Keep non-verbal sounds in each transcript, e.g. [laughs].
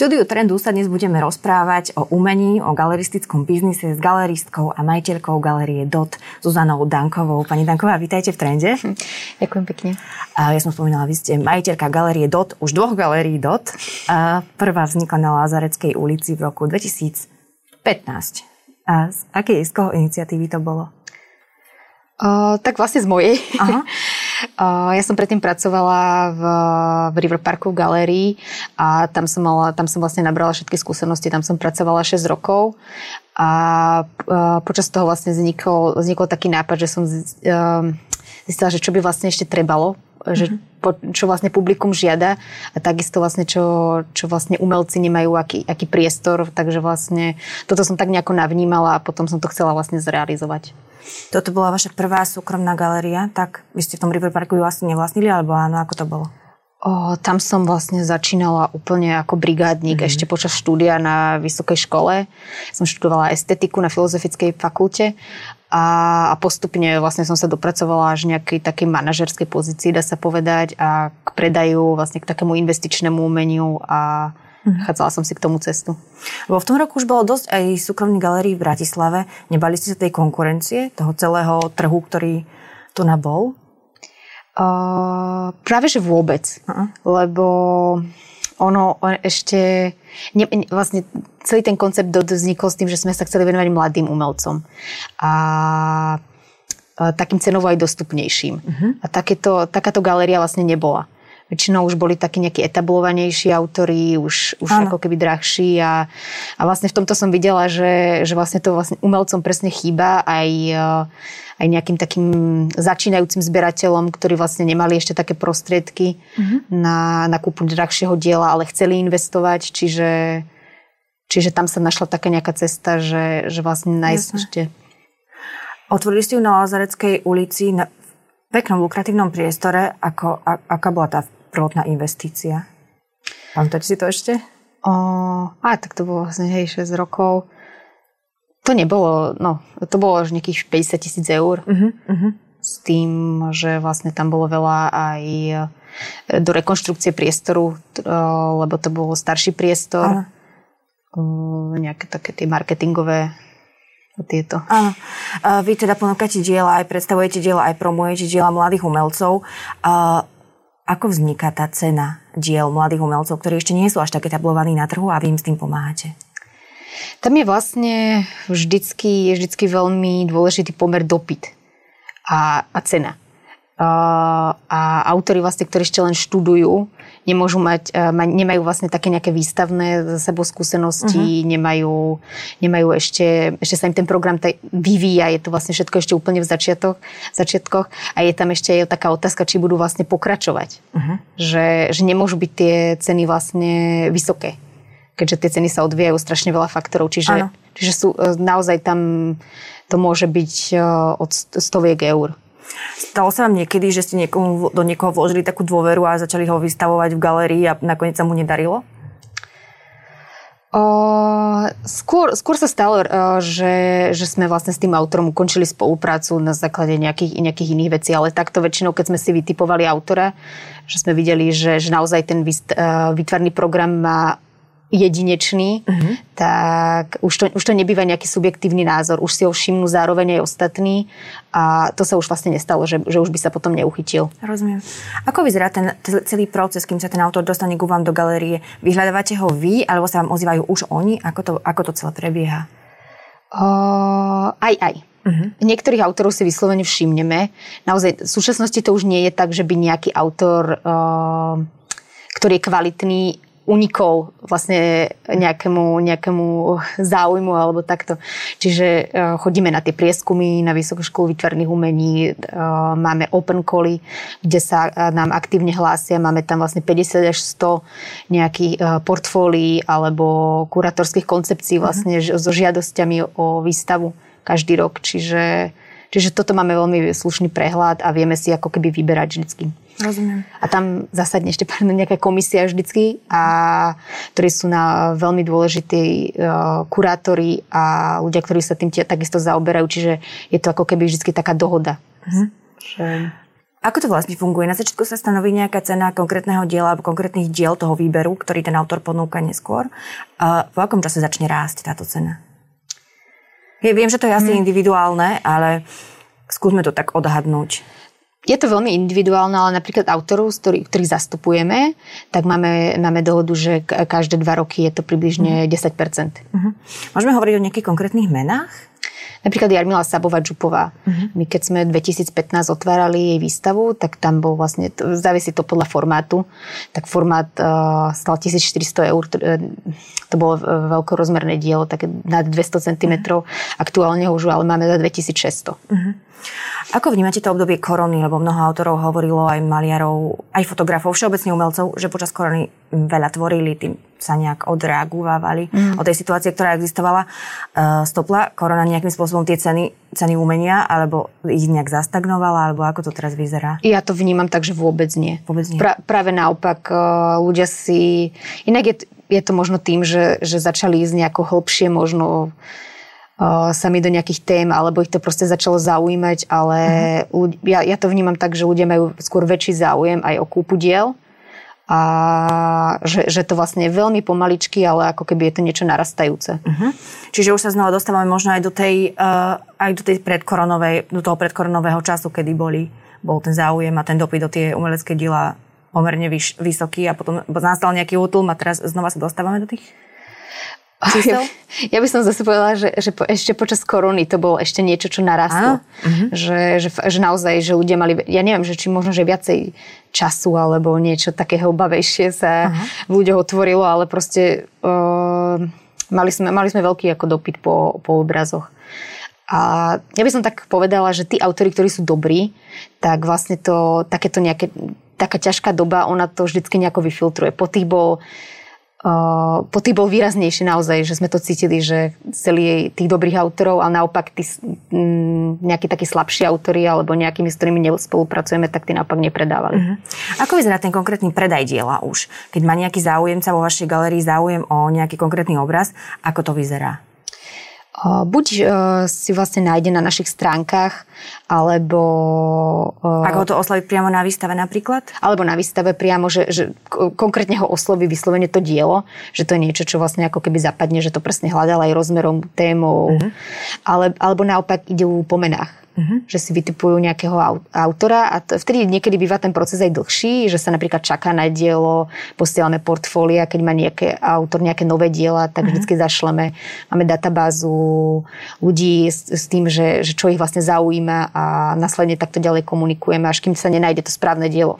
štúdiu Trendu sa dnes budeme rozprávať o umení, o galeristickom biznise s galeristkou a majiteľkou galerie DOT Zuzanou Dankovou. Pani Danková, vítajte v Trende. [laughs] Ďakujem pekne. Ja som spomínala, vy ste majiteľka galerie DOT, už dvoch galerií DOT. Prvá vznikla na Lázareckej ulici v roku 2015. A z akej z koho iniciatívy to bolo? Uh, tak vlastne z mojej. Aha. [laughs] Ja som predtým pracovala v, v River Parku v galérii a tam som, mala, tam som vlastne nabrala všetky skúsenosti, tam som pracovala 6 rokov. A uh, počas toho vlastne vznikol, vznikol taký nápad, že som zistila, že čo by vlastne ešte trebalo že mhm. po, čo vlastne publikum žiada a takisto vlastne čo, čo vlastne umelci nemajú, aký, aký priestor, takže vlastne toto som tak nejako navnímala a potom som to chcela vlastne zrealizovať. Toto bola vaša prvá súkromná galéria, tak vy ste v tom River Parku ju vlastne nevlastnili, alebo áno, ako to bolo? O, tam som vlastne začínala úplne ako brigádnik mm-hmm. ešte počas štúdia na vysokej škole. Som študovala estetiku na Filozofickej fakulte a, a postupne vlastne som sa dopracovala až nejakej takej manažerskej pozícii, dá sa povedať, a k predaju, vlastne k takému investičnému umeniu a Mm-hmm. Chádzala som si k tomu cestu. Lebo v tom roku už bolo dosť aj súkromných galérií v Bratislave. Nebali ste sa tej konkurencie, toho celého trhu, ktorý tu nabol? Uh, práve, že vôbec. Uh-huh. Lebo ono ešte... Ne, vlastne celý ten koncept vznikol s tým, že sme sa chceli venovať mladým umelcom. A takým cenovo aj dostupnejším. Uh-huh. A takéto, takáto galéria vlastne nebola väčšinou už boli takí nejakí etablovanejší autory, už, už ako keby drahší a, a vlastne v tomto som videla, že, že vlastne to vlastne umelcom presne chýba aj, eh, aj nejakým takým začínajúcim zberateľom, ktorí vlastne nemali ešte také prostriedky mm-hmm. na, na kúpu drahšieho diela, ale chceli investovať, čiže, čiže tam sa našla taká nejaká cesta, že, že vlastne nájsť ešte Otvorili ste ju na Lazareckej ulici na peknom, lukratívnom priestore. Ako, a, aká bola tá prvotná investícia? Pamätáte si to ešte? O, a tak to bolo vlastne hej, 6 rokov. To nebolo, no, to bolo až nejakých 50 tisíc eur. Uh-huh, uh-huh. S tým, že vlastne tam bolo veľa aj e, do rekonštrukcie priestoru, lebo to bol starší priestor. Uh-huh. Nejaké také tie marketingové tieto. Áno. Vy teda ponúkate diela, aj predstavujete diela, aj promujete diela mladých umelcov. Ako vzniká tá cena diel mladých umelcov, ktorí ešte nie sú až také tablovaní na trhu a vy im s tým pomáhate? Tam je vlastne vždycky, je vždycky veľmi dôležitý pomer dopyt a, a cena. Uh, a autory vlastne, ktorí ešte len študujú, nemôžu mať, uh, nemajú vlastne také nejaké výstavné za sebou skúsenosti, uh-huh. nemajú, nemajú ešte, ešte sa im ten program taj, vyvíja, je to vlastne všetko ešte úplne v začiatok, začiatkoch a je tam ešte aj taká otázka, či budú vlastne pokračovať. Uh-huh. Že, že nemôžu byť tie ceny vlastne vysoké keďže tie ceny sa odvíjajú strašne veľa faktorov, čiže, čiže sú, e, naozaj tam to môže byť od stoviek eur. Stalo sa vám niekedy, že ste niekomu, do niekoho vložili takú dôveru a začali ho vystavovať v galerii a nakoniec sa mu nedarilo? O, skôr, skôr sa stalo, že, že sme vlastne s tým autorom ukončili spoluprácu na základe nejakých, nejakých iných vecí, ale takto väčšinou, keď sme si vytipovali autora, že sme videli, že, že naozaj ten výtvarný program má jedinečný, uh-huh. tak už to, už to nebýva nejaký subjektívny názor. Už si ho všimnú zároveň aj ostatní a to sa už vlastne nestalo, že, že už by sa potom neuchytil. Rozumiem. Ako vyzerá ten celý proces, kým sa ten autor dostane ku vám do galérie? Vyhľadávate ho vy, alebo sa vám ozývajú už oni? Ako to, ako to celé prebieha? Uh, aj, aj. Uh-huh. Niektorých autorov si vyslovene všimneme. Naozaj, v súčasnosti to už nie je tak, že by nejaký autor, uh, ktorý je kvalitný, unikol vlastne nejakému, nejakému záujmu alebo takto. Čiže e, chodíme na tie prieskumy na Vysokú školu výtvarných umení, e, máme open cally, kde sa e, nám aktívne hlásia, máme tam vlastne 50 až 100 nejakých portfólií alebo kuratorských koncepcií mhm. vlastne mm-hmm. so žiadosťami o výstavu každý rok. Čiže, čiže toto máme veľmi slušný prehľad a vieme si ako keby vyberať vždycky. Rozumiem. A tam zasadne ešte [laughs] nejaká komisia vždycky, a, ktorí sú na veľmi dôležití uh, kurátori a ľudia, ktorí sa tým takisto zaoberajú, čiže je to ako keby vždy taká dohoda. Že... Ako to vlastne funguje? Na začiatku sa stanoví nejaká cena konkrétneho diela alebo konkrétnych diel toho výberu, ktorý ten autor ponúka neskôr. A po akom čase začne rásť táto cena? Ja viem, že to je asi hmm. individuálne, ale skúsme to tak odhadnúť. Je to veľmi individuálne, ale napríklad autorov, ktorý, ktorých zastupujeme, tak máme, máme dohodu, že každé dva roky je to približne 10%. Uh-huh. Môžeme hovoriť o nejakých konkrétnych menách? Napríklad Jarmila Sabová Čupová. Uh-huh. My keď sme 2015 otvárali jej výstavu, tak tam bol vlastne, závisí to podľa formátu, tak formát uh, stal 1400 eur, to, uh, to bolo veľkorozmerné dielo, také nad 200 cm. Uh-huh. Aktuálne už ale máme za 2600. Uh-huh. Ako vnímate to obdobie korony, lebo mnoho autorov hovorilo, aj maliarov, aj fotografov, všeobecne umelcov, že počas korony veľa tvorili, tým sa nejak odreagovávali mm. od tej situácie, ktorá existovala. Uh, stopla korona nejakým spôsobom tie ceny, ceny umenia, alebo ich nejak zastagnovala, alebo ako to teraz vyzerá? Ja to vnímam tak, že vôbec nie. Vôbec nie. Pra, práve naopak, uh, ľudia si... Inak je, je to možno tým, že, že začali ísť nejako hlbšie, možno sami do nejakých tém, alebo ich to proste začalo zaujímať, ale uh-huh. ľudí, ja, ja to vnímam tak, že ľudia majú skôr väčší záujem aj o kúpu diel a že, že to vlastne je veľmi pomaličky, ale ako keby je to niečo narastajúce. Uh-huh. Čiže už sa znova dostávame možno aj do tej, uh, aj do tej predkoronovej, do toho predkoronového času, kedy boli, bol ten záujem a ten dopyt do tie umelecké diela pomerne vyš, vysoký a potom nastal nejaký útlm a teraz znova sa dostávame do tých čísel? Ja, by som zase povedala, že, že po, ešte počas korony to bolo ešte niečo, čo narastlo. Uh-huh. Že, že, že naozaj, že ľudia mali, ja neviem, že či možno, že viacej času alebo niečo takého bavejšie sa uh-huh. v ľuďoch otvorilo, ale proste uh, mali, sme, mali sme veľký ako dopyt po, po obrazoch. A ja by som tak povedala, že tí autory, ktorí sú dobrí, tak vlastne to, takéto nejaké, taká ťažká doba, ona to vždycky nejako vyfiltruje. Po tých bol Uh, po tých bol výraznejší naozaj, že sme to cítili, že celý tých dobrých autorov a naopak tí m, nejakí takí slabší autory alebo nejakými, s ktorými spolupracujeme, tak tí naopak nepredávali. Uh-huh. Ako vyzerá ten konkrétny predaj diela už? Keď má nejaký záujemca vo vašej galerii záujem o nejaký konkrétny obraz, ako to vyzerá? buď si vlastne nájde na našich stránkach, alebo... E, Ako to osloviť priamo na výstave napríklad? Alebo na výstave priamo, že, že konkrétne ho osloví vyslovene to dielo, že to je niečo, čo vlastne ako keby zapadne, že to presne hľadal aj rozmerom, témou. Uh-huh. Ale, alebo naopak ide u pomenách uh-huh. že si vytipujú nejakého autora a to, vtedy niekedy býva ten proces aj dlhší, že sa napríklad čaká na dielo, posielame portfólia, keď má nejaké autor nejaké nové diela, tak uh-huh. vždycky zašleme. Máme databázu ľudí s, s tým, že, že čo ich vlastne zaujíma a následne takto ďalej komunikujeme, až kým sa nenájde to správne dielo.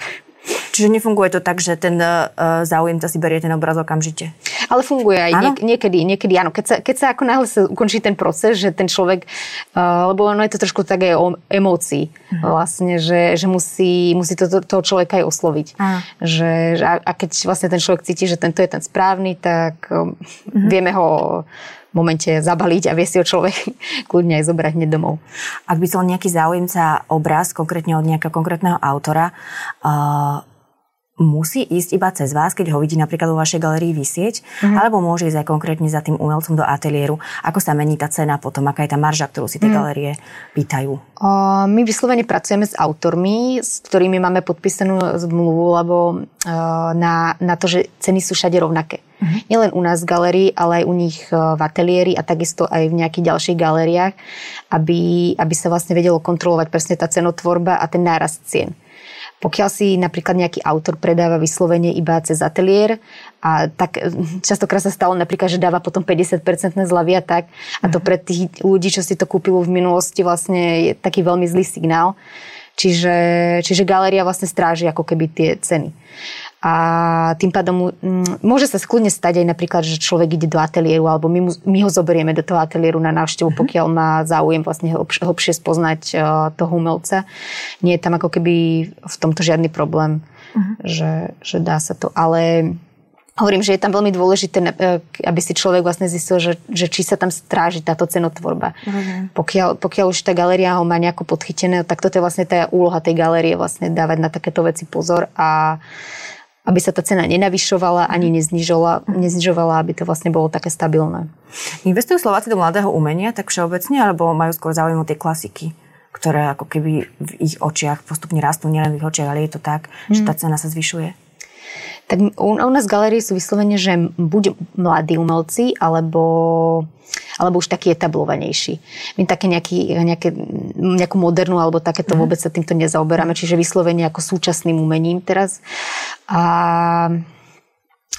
Čiže nefunguje to tak, že ten uh, záujemca si berie ten obraz okamžite? Ale funguje aj niek- niekedy, niekedy áno. Keď sa, keď sa ako náhle sa ukončí ten proces, že ten človek, uh, lebo ono je to trošku také o emócii uh-huh. vlastne, že, že musí, musí to, to, toho človeka aj osloviť. Uh-huh. Že, že a, a keď vlastne ten človek cíti, že tento je ten správny, tak um, uh-huh. vieme ho momente zabaliť a vie si ho človek [laughs] kľudne aj zobrať hneď domov. Ak by chcel nejaký záujemca obraz, konkrétne od nejakého konkrétneho autora, uh, musí ísť iba cez vás, keď ho vidí napríklad vo vašej galerii vysieť, mm-hmm. alebo môže ísť aj konkrétne za tým umelcom do ateliéru. Ako sa mení tá cena potom, aká je tá marža, ktorú si tie mm. galerie pýtajú? O, my vyslovene pracujeme s autormi, s ktorými máme podpísanú zmluvu, lebo o, na, na to, že ceny sú všade rovnaké. Mm-hmm. Nielen u nás v galerii, ale aj u nich v ateliéri a takisto aj v nejakých ďalších galériách, aby, aby sa vlastne vedelo kontrolovať presne tá cenotvorba a ten nárast cien. Pokiaľ si napríklad nejaký autor predáva vyslovene iba cez ateliér, a tak hm, častokrát sa stalo napríklad, že dáva potom 50% zľavy a tak. A to mhm. pre tých ľudí, čo si to kúpilo v minulosti, vlastne je taký veľmi zlý signál. Čiže, čiže galéria vlastne stráži ako keby tie ceny. A tým pádom mm, môže sa skľudne stať aj napríklad, že človek ide do ateliéru alebo my, mu, my ho zoberieme do toho ateliéru na návštevu, uh-huh. pokiaľ má záujem vlastne hlbšie, hlbšie spoznať uh, toho umelca. Nie je tam ako keby v tomto žiadny problém, uh-huh. že, že dá sa to. Ale hovorím, že je tam veľmi dôležité, e, aby si človek vlastne zistil, že, že či sa tam stráži táto cenotvorba. Uh-huh. Pokiaľ, pokiaľ už tá galéria ho má nejako podchytené, tak toto je vlastne tá úloha tej galérie, vlastne dávať na takéto veci pozor a aby sa tá cena nenavyšovala ani neznižovala, neznižovala, aby to vlastne bolo také stabilné. Investujú Slováci do mladého umenia tak všeobecne, alebo majú skôr záujem o tie klasiky? ktoré ako keby v ich očiach postupne rastú, nielen v ich očiach, ale je to tak, mm. že tá cena sa zvyšuje? Tak u, u nás galerie sú vyslovene, že buď mladí umelci, alebo alebo už taký etablovanejší. My také nejaký, nejaké, nejakú modernú alebo takéto mm. vôbec sa týmto nezaoberáme, čiže vyslovene ako súčasným umením teraz. A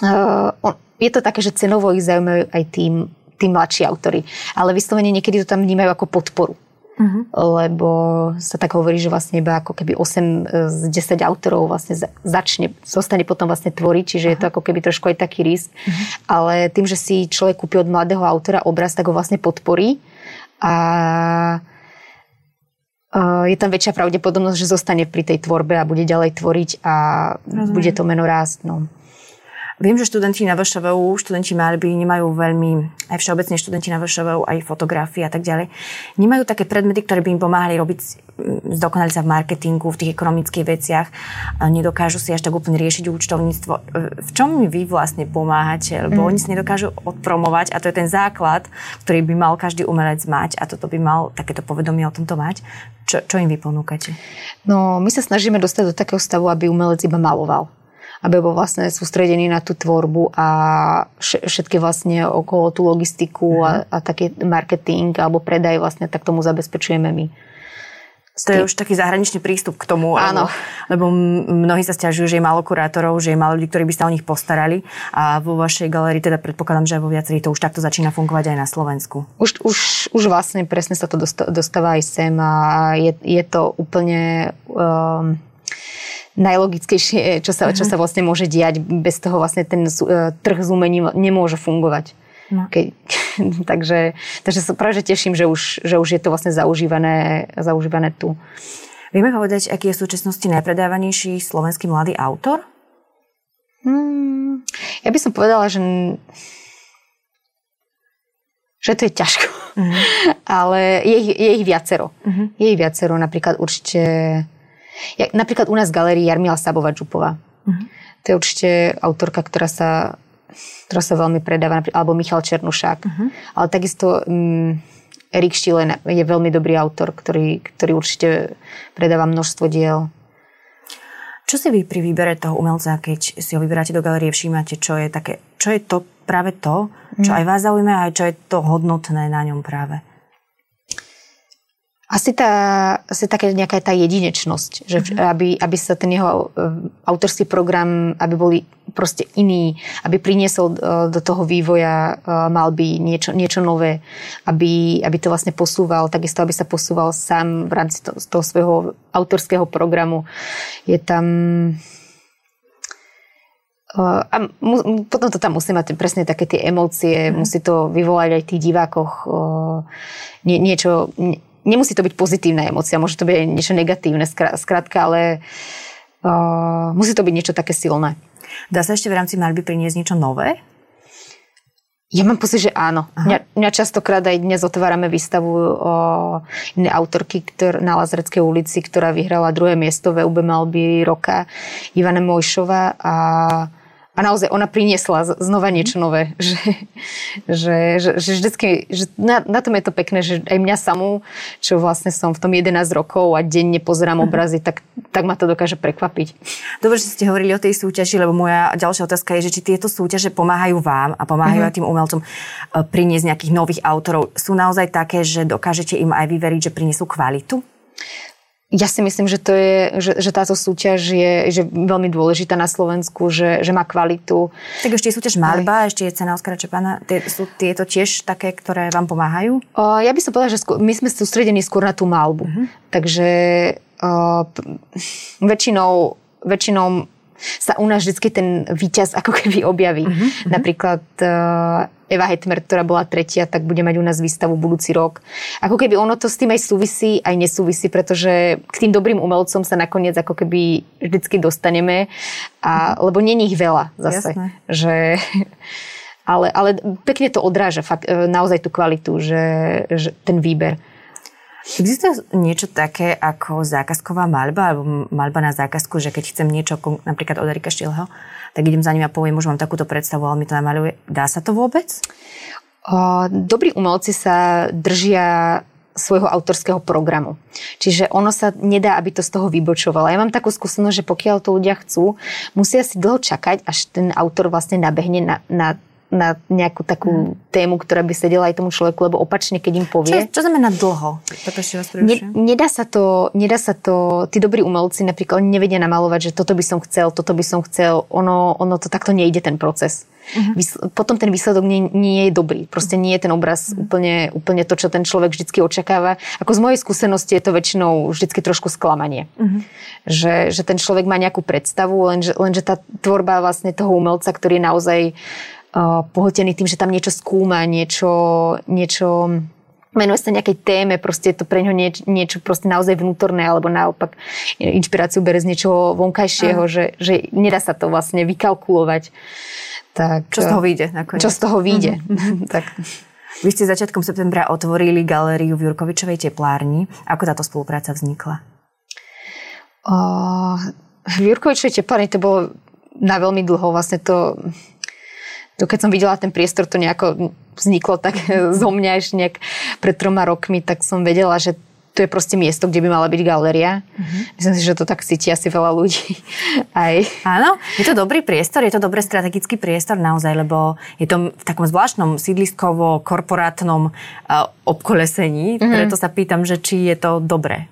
uh, je to také, že cenovo ich zaujímajú aj tým, tí mladší autory, ale vyslovene niekedy to tam vnímajú ako podporu. Uh-huh. Lebo sa tak hovorí, že vlastne iba ako keby 8 z 10 autorov vlastne začne, zostane potom vlastne tvoriť, čiže uh-huh. je to ako keby trošku aj taký risk. Uh-huh. Ale tým, že si človek kúpi od mladého autora obraz, tak ho vlastne podporí a je tam väčšia pravdepodobnosť, že zostane pri tej tvorbe a bude ďalej tvoriť a Rozumiem. bude to meno rásť. No. Viem, že študenti na VŠVU, študenti malby nemajú veľmi, aj všeobecne študenti na VŠVU, aj fotografie a tak ďalej, nemajú také predmety, ktoré by im pomáhali robiť, mm, zdokonali sa v marketingu, v tých ekonomických veciach, nedokážu si až tak úplne riešiť účtovníctvo. V čom mi vy vlastne pomáhate? Lebo mm. oni si nedokážu odpromovať a to je ten základ, ktorý by mal každý umelec mať a toto by mal takéto povedomie o tomto mať. Čo, čo im vy ponúkate? No, my sa snažíme dostať do takého stavu, aby umelec iba maloval aby bol vlastne sústredený na tú tvorbu a všetky vlastne okolo tú logistiku a, mhm. a taký marketing alebo predaj vlastne tak tomu zabezpečujeme my. To je už taký zahraničný prístup k tomu. Áno. Lebo, lebo mnohí sa stiažujú, že je málo kurátorov, že je málo ľudí, ktorí by sa o nich postarali. A vo vašej galerii teda predpokladám, že aj vo viacerých to už takto začína fungovať aj na Slovensku. Už, už, už vlastne presne sa to dostáva aj sem a je, je to úplne... Um, najlogickejšie, čo sa, čo mhm. sa vlastne môže diať. Bez toho vlastne ten uh, trh s umením nemôže fungovať. No. Keď, [laughs] takže, takže sa práve že teším, že už, že už je to vlastne zaužívané, zaužívané tu. Vieme povedať, aký je v súčasnosti najpredávanejší slovenský mladý autor? Hmm, ja by som povedala, že že to je ťažko. Uh-huh. [laughs] Ale je ich, je ich viacero. Uh-huh. Je ich viacero. Napríklad určite ja, napríklad u nás v galerii Jarmila Sabova Čupová. Uh-huh. To je určite autorka, ktorá sa, ktorá sa veľmi predáva, alebo Michal Černušák. Uh-huh. Ale takisto um, Erik Štilen je veľmi dobrý autor, ktorý, ktorý určite predáva množstvo diel. Čo si vy pri výbere toho umelca, keď si ho vyberáte do galerie, všímate, čo je také, čo je to práve to, čo mm. aj vás zaujíma, aj čo je to hodnotné na ňom práve? Asi, tá, asi taká nejaká tá jedinečnosť, že mm-hmm. aby, aby sa ten jeho uh, autorský program, aby boli proste iný, aby priniesol uh, do toho vývoja uh, malby niečo, niečo nové, aby, aby to vlastne posúval, takisto aby sa posúval sám v rámci to, toho svojho autorského programu. Je tam... A mu, potom to tam musí mať presne také tie emócie, mm. musí to vyvolať aj tých divákoch nie, niečo, nie, nemusí to byť pozitívna emocia, môže to byť niečo negatívne, skrátka, ale uh, musí to byť niečo také silné. Dá sa ešte v rámci malby priniesť niečo nové? Ja mám pocit, že áno. Mňa, mňa častokrát aj dnes otvárame výstavu o inej autorky ktor, na Lazareckej ulici, ktorá vyhrala druhé miesto v UB Malby roka, Ivana Mojšová a a naozaj ona priniesla znova niečo nové. [laughs] Že, že, že, že vždycky, že na, na tom je to pekné, že aj mňa samú, čo vlastne som v tom 11 rokov a denne pozerám mhm. obrazy, tak, tak ma to dokáže prekvapiť. Dobre, že ste hovorili o tej súťaži, lebo moja ďalšia otázka je, že či tieto súťaže pomáhajú vám a pomáhajú uh-huh. aj tým umelcom e, priniesť nejakých nových autorov. Sú naozaj také, že dokážete im aj vyveriť, že prinesú kvalitu? Ja si myslím, že, to je, že, že táto súťaž je že veľmi dôležitá na Slovensku, že, že má kvalitu. Tak ešte je súťaž Malba, Aj. ešte je cena Oskara Čepana. Tie, sú tieto tiež také, ktoré vám pomáhajú? O, ja by som povedala, že skôr, my sme sústredení skôr na tú Malbu. Uh-huh. Takže o, väčšinou, väčšinou sa u nás vždy ten víťaz ako keby objaví. Uh-huh. Napríklad Eva Hetmer, ktorá bola tretia, tak bude mať u nás výstavu budúci rok. Ako keby ono to s tým aj súvisí, aj nesúvisí, pretože k tým dobrým umelcom sa nakoniec ako keby vždycky dostaneme, a, lebo není ich veľa zase. Jasné. Že, [laughs] ale, ale pekne to odráža fakt, e, naozaj tú kvalitu, že, že ten výber. Existuje niečo také ako zákazková maľba alebo maľba na zákazku, že keď chcem niečo napríklad od Erika Štilho, tak idem za ním a poviem, už mám takúto predstavu, ale mi to namaľuje. Dá sa to vôbec? O, dobrí umelci sa držia svojho autorského programu. Čiže ono sa nedá, aby to z toho vybočovalo. Ja mám takú skúsenosť, že pokiaľ to ľudia chcú, musia si dlho čakať, až ten autor vlastne nabehne na, na na nejakú takú hmm. tému, ktorá by sedela aj tomu človeku, lebo opačne, keď im povie... Čo, čo znamená dlho? ešte vás ne, nedá, sa to, nedá sa to... Tí dobrí umelci napríklad oni nevedia namalovať, že toto by som chcel, toto by som chcel. Ono, ono to takto nejde ten proces. Uh-huh. Potom ten výsledok nie, nie je dobrý. Proste nie je ten obraz uh-huh. úplne, úplne to, čo ten človek vždy očakáva. Ako z mojej skúsenosti je to väčšinou vždy trošku sklamanie. Uh-huh. Že, že ten človek má nejakú predstavu, lenže, lenže tá tvorba vlastne toho umelca, ktorý je naozaj uh, pohltený tým, že tam niečo skúma, niečo, niečo venuje sa nejakej téme, proste je to pre ňo nieč, niečo proste naozaj vnútorné, alebo naopak inšpiráciu bere z niečoho vonkajšieho, že, že nedá sa to vlastne vykalkulovať. Tak, čo z toho vyjde nakoniec? Čo z toho vyjde. Mm-hmm. [laughs] tak. Vy ste začiatkom septembra otvorili galériu v Jurkovičovej teplárni. Ako táto spolupráca vznikla? O, v Jurkovičovej teplárni to bolo na veľmi dlho. Vlastne to, to, keď som videla ten priestor, to nejako vzniklo tak [laughs] zo mňa ešte nejak pred troma rokmi, tak som vedela, že to je proste miesto, kde by mala byť galéria. Uh-huh. Myslím si, že to tak cíti asi veľa ľudí. [laughs] Aj. Áno, je to dobrý priestor, je to dobrý strategický priestor naozaj, lebo je to v takom zvláštnom sídliskovo-korporátnom uh, obkolesení, uh-huh. preto sa pýtam, že či je to dobré.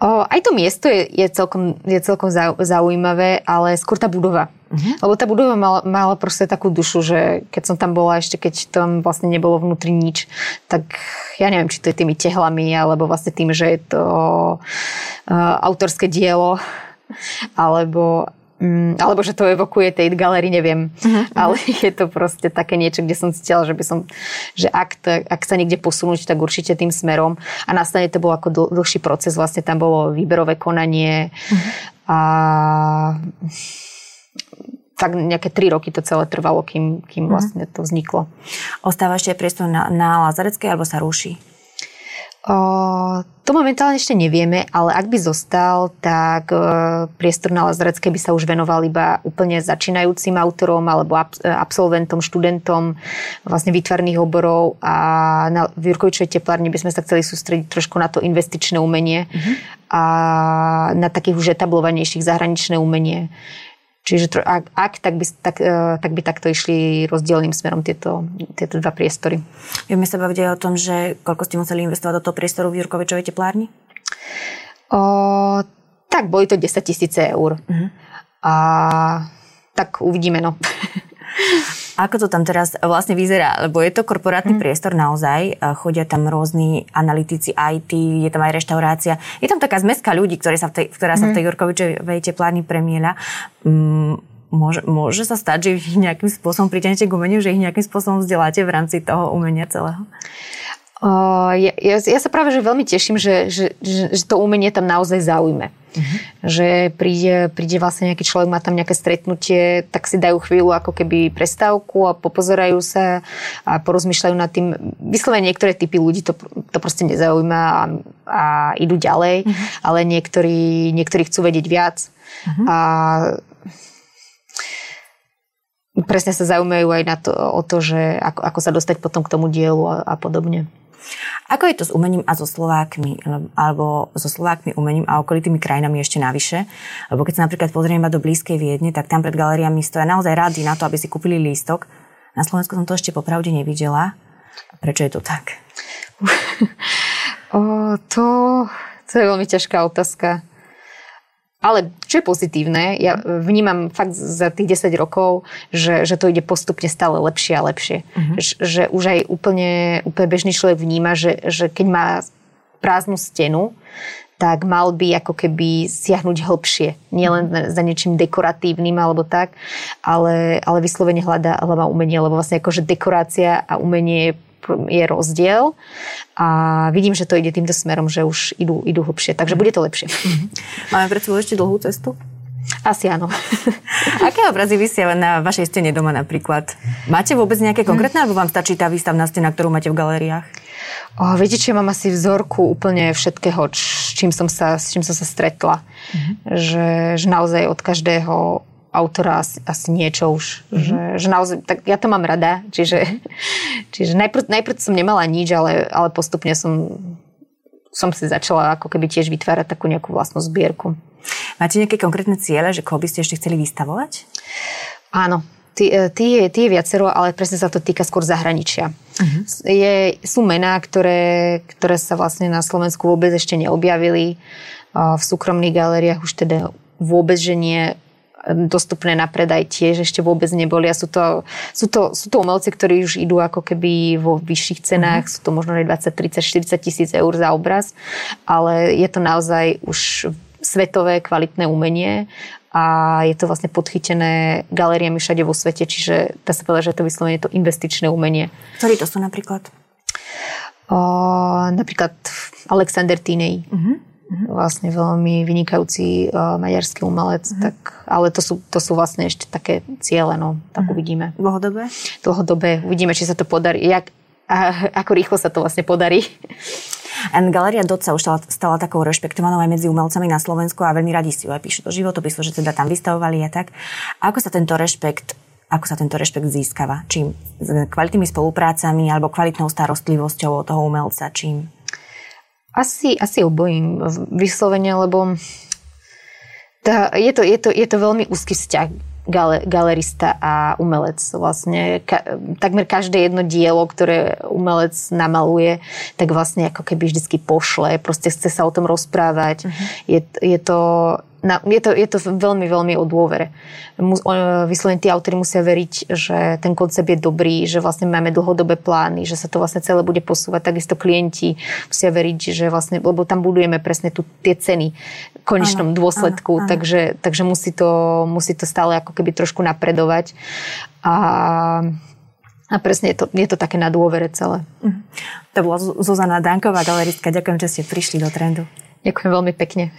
O, aj to miesto je, je celkom, je celkom zaujímavé, ale skôr tá budova. Uh-huh. Lebo tá budova mala, mala proste takú dušu, že keď som tam bola, ešte keď tam vlastne nebolo vnútri nič, tak ja neviem, či to je tými tehlami, alebo vlastne tým, že je to uh, autorské dielo, alebo Mm, alebo že to evokuje tej galerii, neviem. Uh-huh. Ale [laughs] je to proste také niečo, kde som cítila, že by som, že ak, to, ak sa niekde posunúť, tak určite tým smerom. A nastane to bol ako dl- dlhší proces, vlastne tam bolo výberové konanie uh-huh. a tak nejaké tri roky to celé trvalo, kým, kým vlastne to vzniklo. Ostáva ešte priestor na, na Lazareckej, alebo sa ruší? O, to momentálne ešte nevieme, ale ak by zostal, tak e, priestor na Lazarecké by sa už venoval iba úplne začínajúcim autorom alebo ab, e, absolventom, študentom vlastne výtvarných oborov a na Jurkovičovej teplárni by sme sa chceli sústrediť trošku na to investičné umenie mm-hmm. a na takých už etablovanejších zahraničné umenie. Čiže ak, ak tak, by, tak, e, tak by takto išli rozdielným smerom tieto, tieto dva priestory. Vieme sa baviť aj o tom, že koľko ste museli investovať do toho priestoru v Jurkovičovej teplárni? O, tak boli to 10 tisíce eur. Uh-huh. A tak uvidíme, no. [laughs] Ako to tam teraz vlastne vyzerá? Lebo je to korporátny mm. priestor naozaj, chodia tam rôzni analytici IT, je tam aj reštaurácia. Je tam taká zmeska ľudí, ktoré sa v tej, ktorá sa v tej mhm. Jurkovičovej teplárni premiela. Mm, môže, môže sa stať, že ich nejakým spôsobom priťahnete k umeniu, že ich nejakým spôsobom vzdeláte v rámci toho umenia celého? Ja, ja, ja sa práve že veľmi teším, že, že, že, že to umenie tam naozaj zaujme. Uh-huh. Že príde, príde vlastne nejaký človek, má tam nejaké stretnutie, tak si dajú chvíľu ako keby prestávku a popozerajú sa a porozmýšľajú nad tým. Vyslovene niektoré typy ľudí to, to proste nezaujíma a, a idú ďalej, uh-huh. ale niektorí, niektorí chcú vedieť viac. Uh-huh. A presne sa zaujímajú aj na to, o to, že ako, ako sa dostať potom k tomu dielu a, a podobne. Ako je to s umením a so Slovákmi, alebo so Slovákmi umením a okolitými krajinami ešte navyše? Lebo keď sa napríklad pozrieme do blízkej Viedne, tak tam pred galériami stoja naozaj rady na to, aby si kúpili lístok. Na Slovensku som to ešte popravde nevidela. Prečo je to tak? [laughs] o, to, to je veľmi ťažká otázka. Ale čo je pozitívne, ja vnímam fakt za tých 10 rokov, že, že to ide postupne stále lepšie a lepšie. Uh-huh. Že, že už aj úplne, úplne bežný človek vníma, že, že keď má prázdnu stenu, tak mal by ako keby siahnuť hlbšie. Nielen mhm. za niečím dekoratívnym alebo tak, ale, ale vyslovene hľadá, hľadá umenie, lebo vlastne akože dekorácia a umenie je je rozdiel a vidím, že to ide týmto smerom, že už idú, idú hlbšie, takže bude to lepšie. Mhm. Máme pred sebou ešte dlhú cestu? Asi áno. [laughs] Aké obrazy vysia na vašej stene doma napríklad? Máte vôbec nejaké konkrétne, alebo vám stačí tá výstavná stena, ktorú máte v galériách? O, viete, čo mám asi vzorku úplne všetkého, s čím som sa, s čím som sa stretla. Mm-hmm. Že, že naozaj od každého autora asi, asi niečo už. Mm-hmm. Že, že naozaj, tak ja to mám rada, čiže, [laughs] Čiže najprv, najprv som nemala nič, ale, ale postupne som, som si začala ako keby tiež vytvárať takú nejakú vlastnú zbierku. Máte nejaké konkrétne ciele, že koho by ste ešte chceli vystavovať? Áno, Tí je viacero, ale presne sa to týka skôr zahraničia. Uh-huh. Je, sú mená, ktoré, ktoré sa vlastne na Slovensku vôbec ešte neobjavili. V súkromných galériách už teda vôbec, že nie dostupné na predaj tiež ešte vôbec neboli a sú to, sú to, sú to umelci, ktorí už idú ako keby vo vyšších cenách, uh-huh. sú to možno 20, 30, 40 tisíc eur za obraz, ale je to naozaj už svetové kvalitné umenie a je to vlastne podchytené galériami všade vo svete, čiže dá sa povedať, že je to vyslovene to investičné umenie. Ktorí to sú napríklad? O, napríklad Alexander Tinej. Uh-huh. Vlastne veľmi vynikajúci uh, maďarský umelec, uh-huh. tak, ale to sú, to sú vlastne ešte také ciele, no, tak uh-huh. uvidíme. Dlhodobé? Dlhodobé, uvidíme, či sa to podarí, jak, a, ako rýchlo sa to vlastne podarí. Galéria Dot sa už stala, stala takou rešpektovanou aj medzi umelcami na Slovensku a veľmi radi si ju aj píšu do životopisu, že teda tam vystavovali a tak. A ako sa tento rešpekt ako sa tento rešpekt získava? Čím? S kvalitnými spoluprácami alebo kvalitnou starostlivosťou toho umelca? Čím? Asi, asi obojím vyslovene, lebo tá, je, to, je, to, je to veľmi úzky vzťah gale, galerista a umelec. Vlastne ka, takmer každé jedno dielo, ktoré umelec namaluje, tak vlastne ako keby vždycky pošle, proste chce sa o tom rozprávať. Uh-huh. Je, je to na, je, to, je to veľmi, veľmi o dôvere. Vyslovene tí autory musia veriť, že ten koncept je dobrý, že vlastne máme dlhodobé plány, že sa to vlastne celé bude posúvať. Takisto klienti musia veriť, že vlastne, lebo tam budujeme presne tu, tie ceny v konečnom ano, dôsledku, ano, ano. Takže, takže musí, to, musí to stále ako keby trošku napredovať. A a presne je to, je to také na dôvere celé. To bola Zuzana Danková, galeristka. Ďakujem, že ste prišli do trendu. Ďakujem veľmi pekne.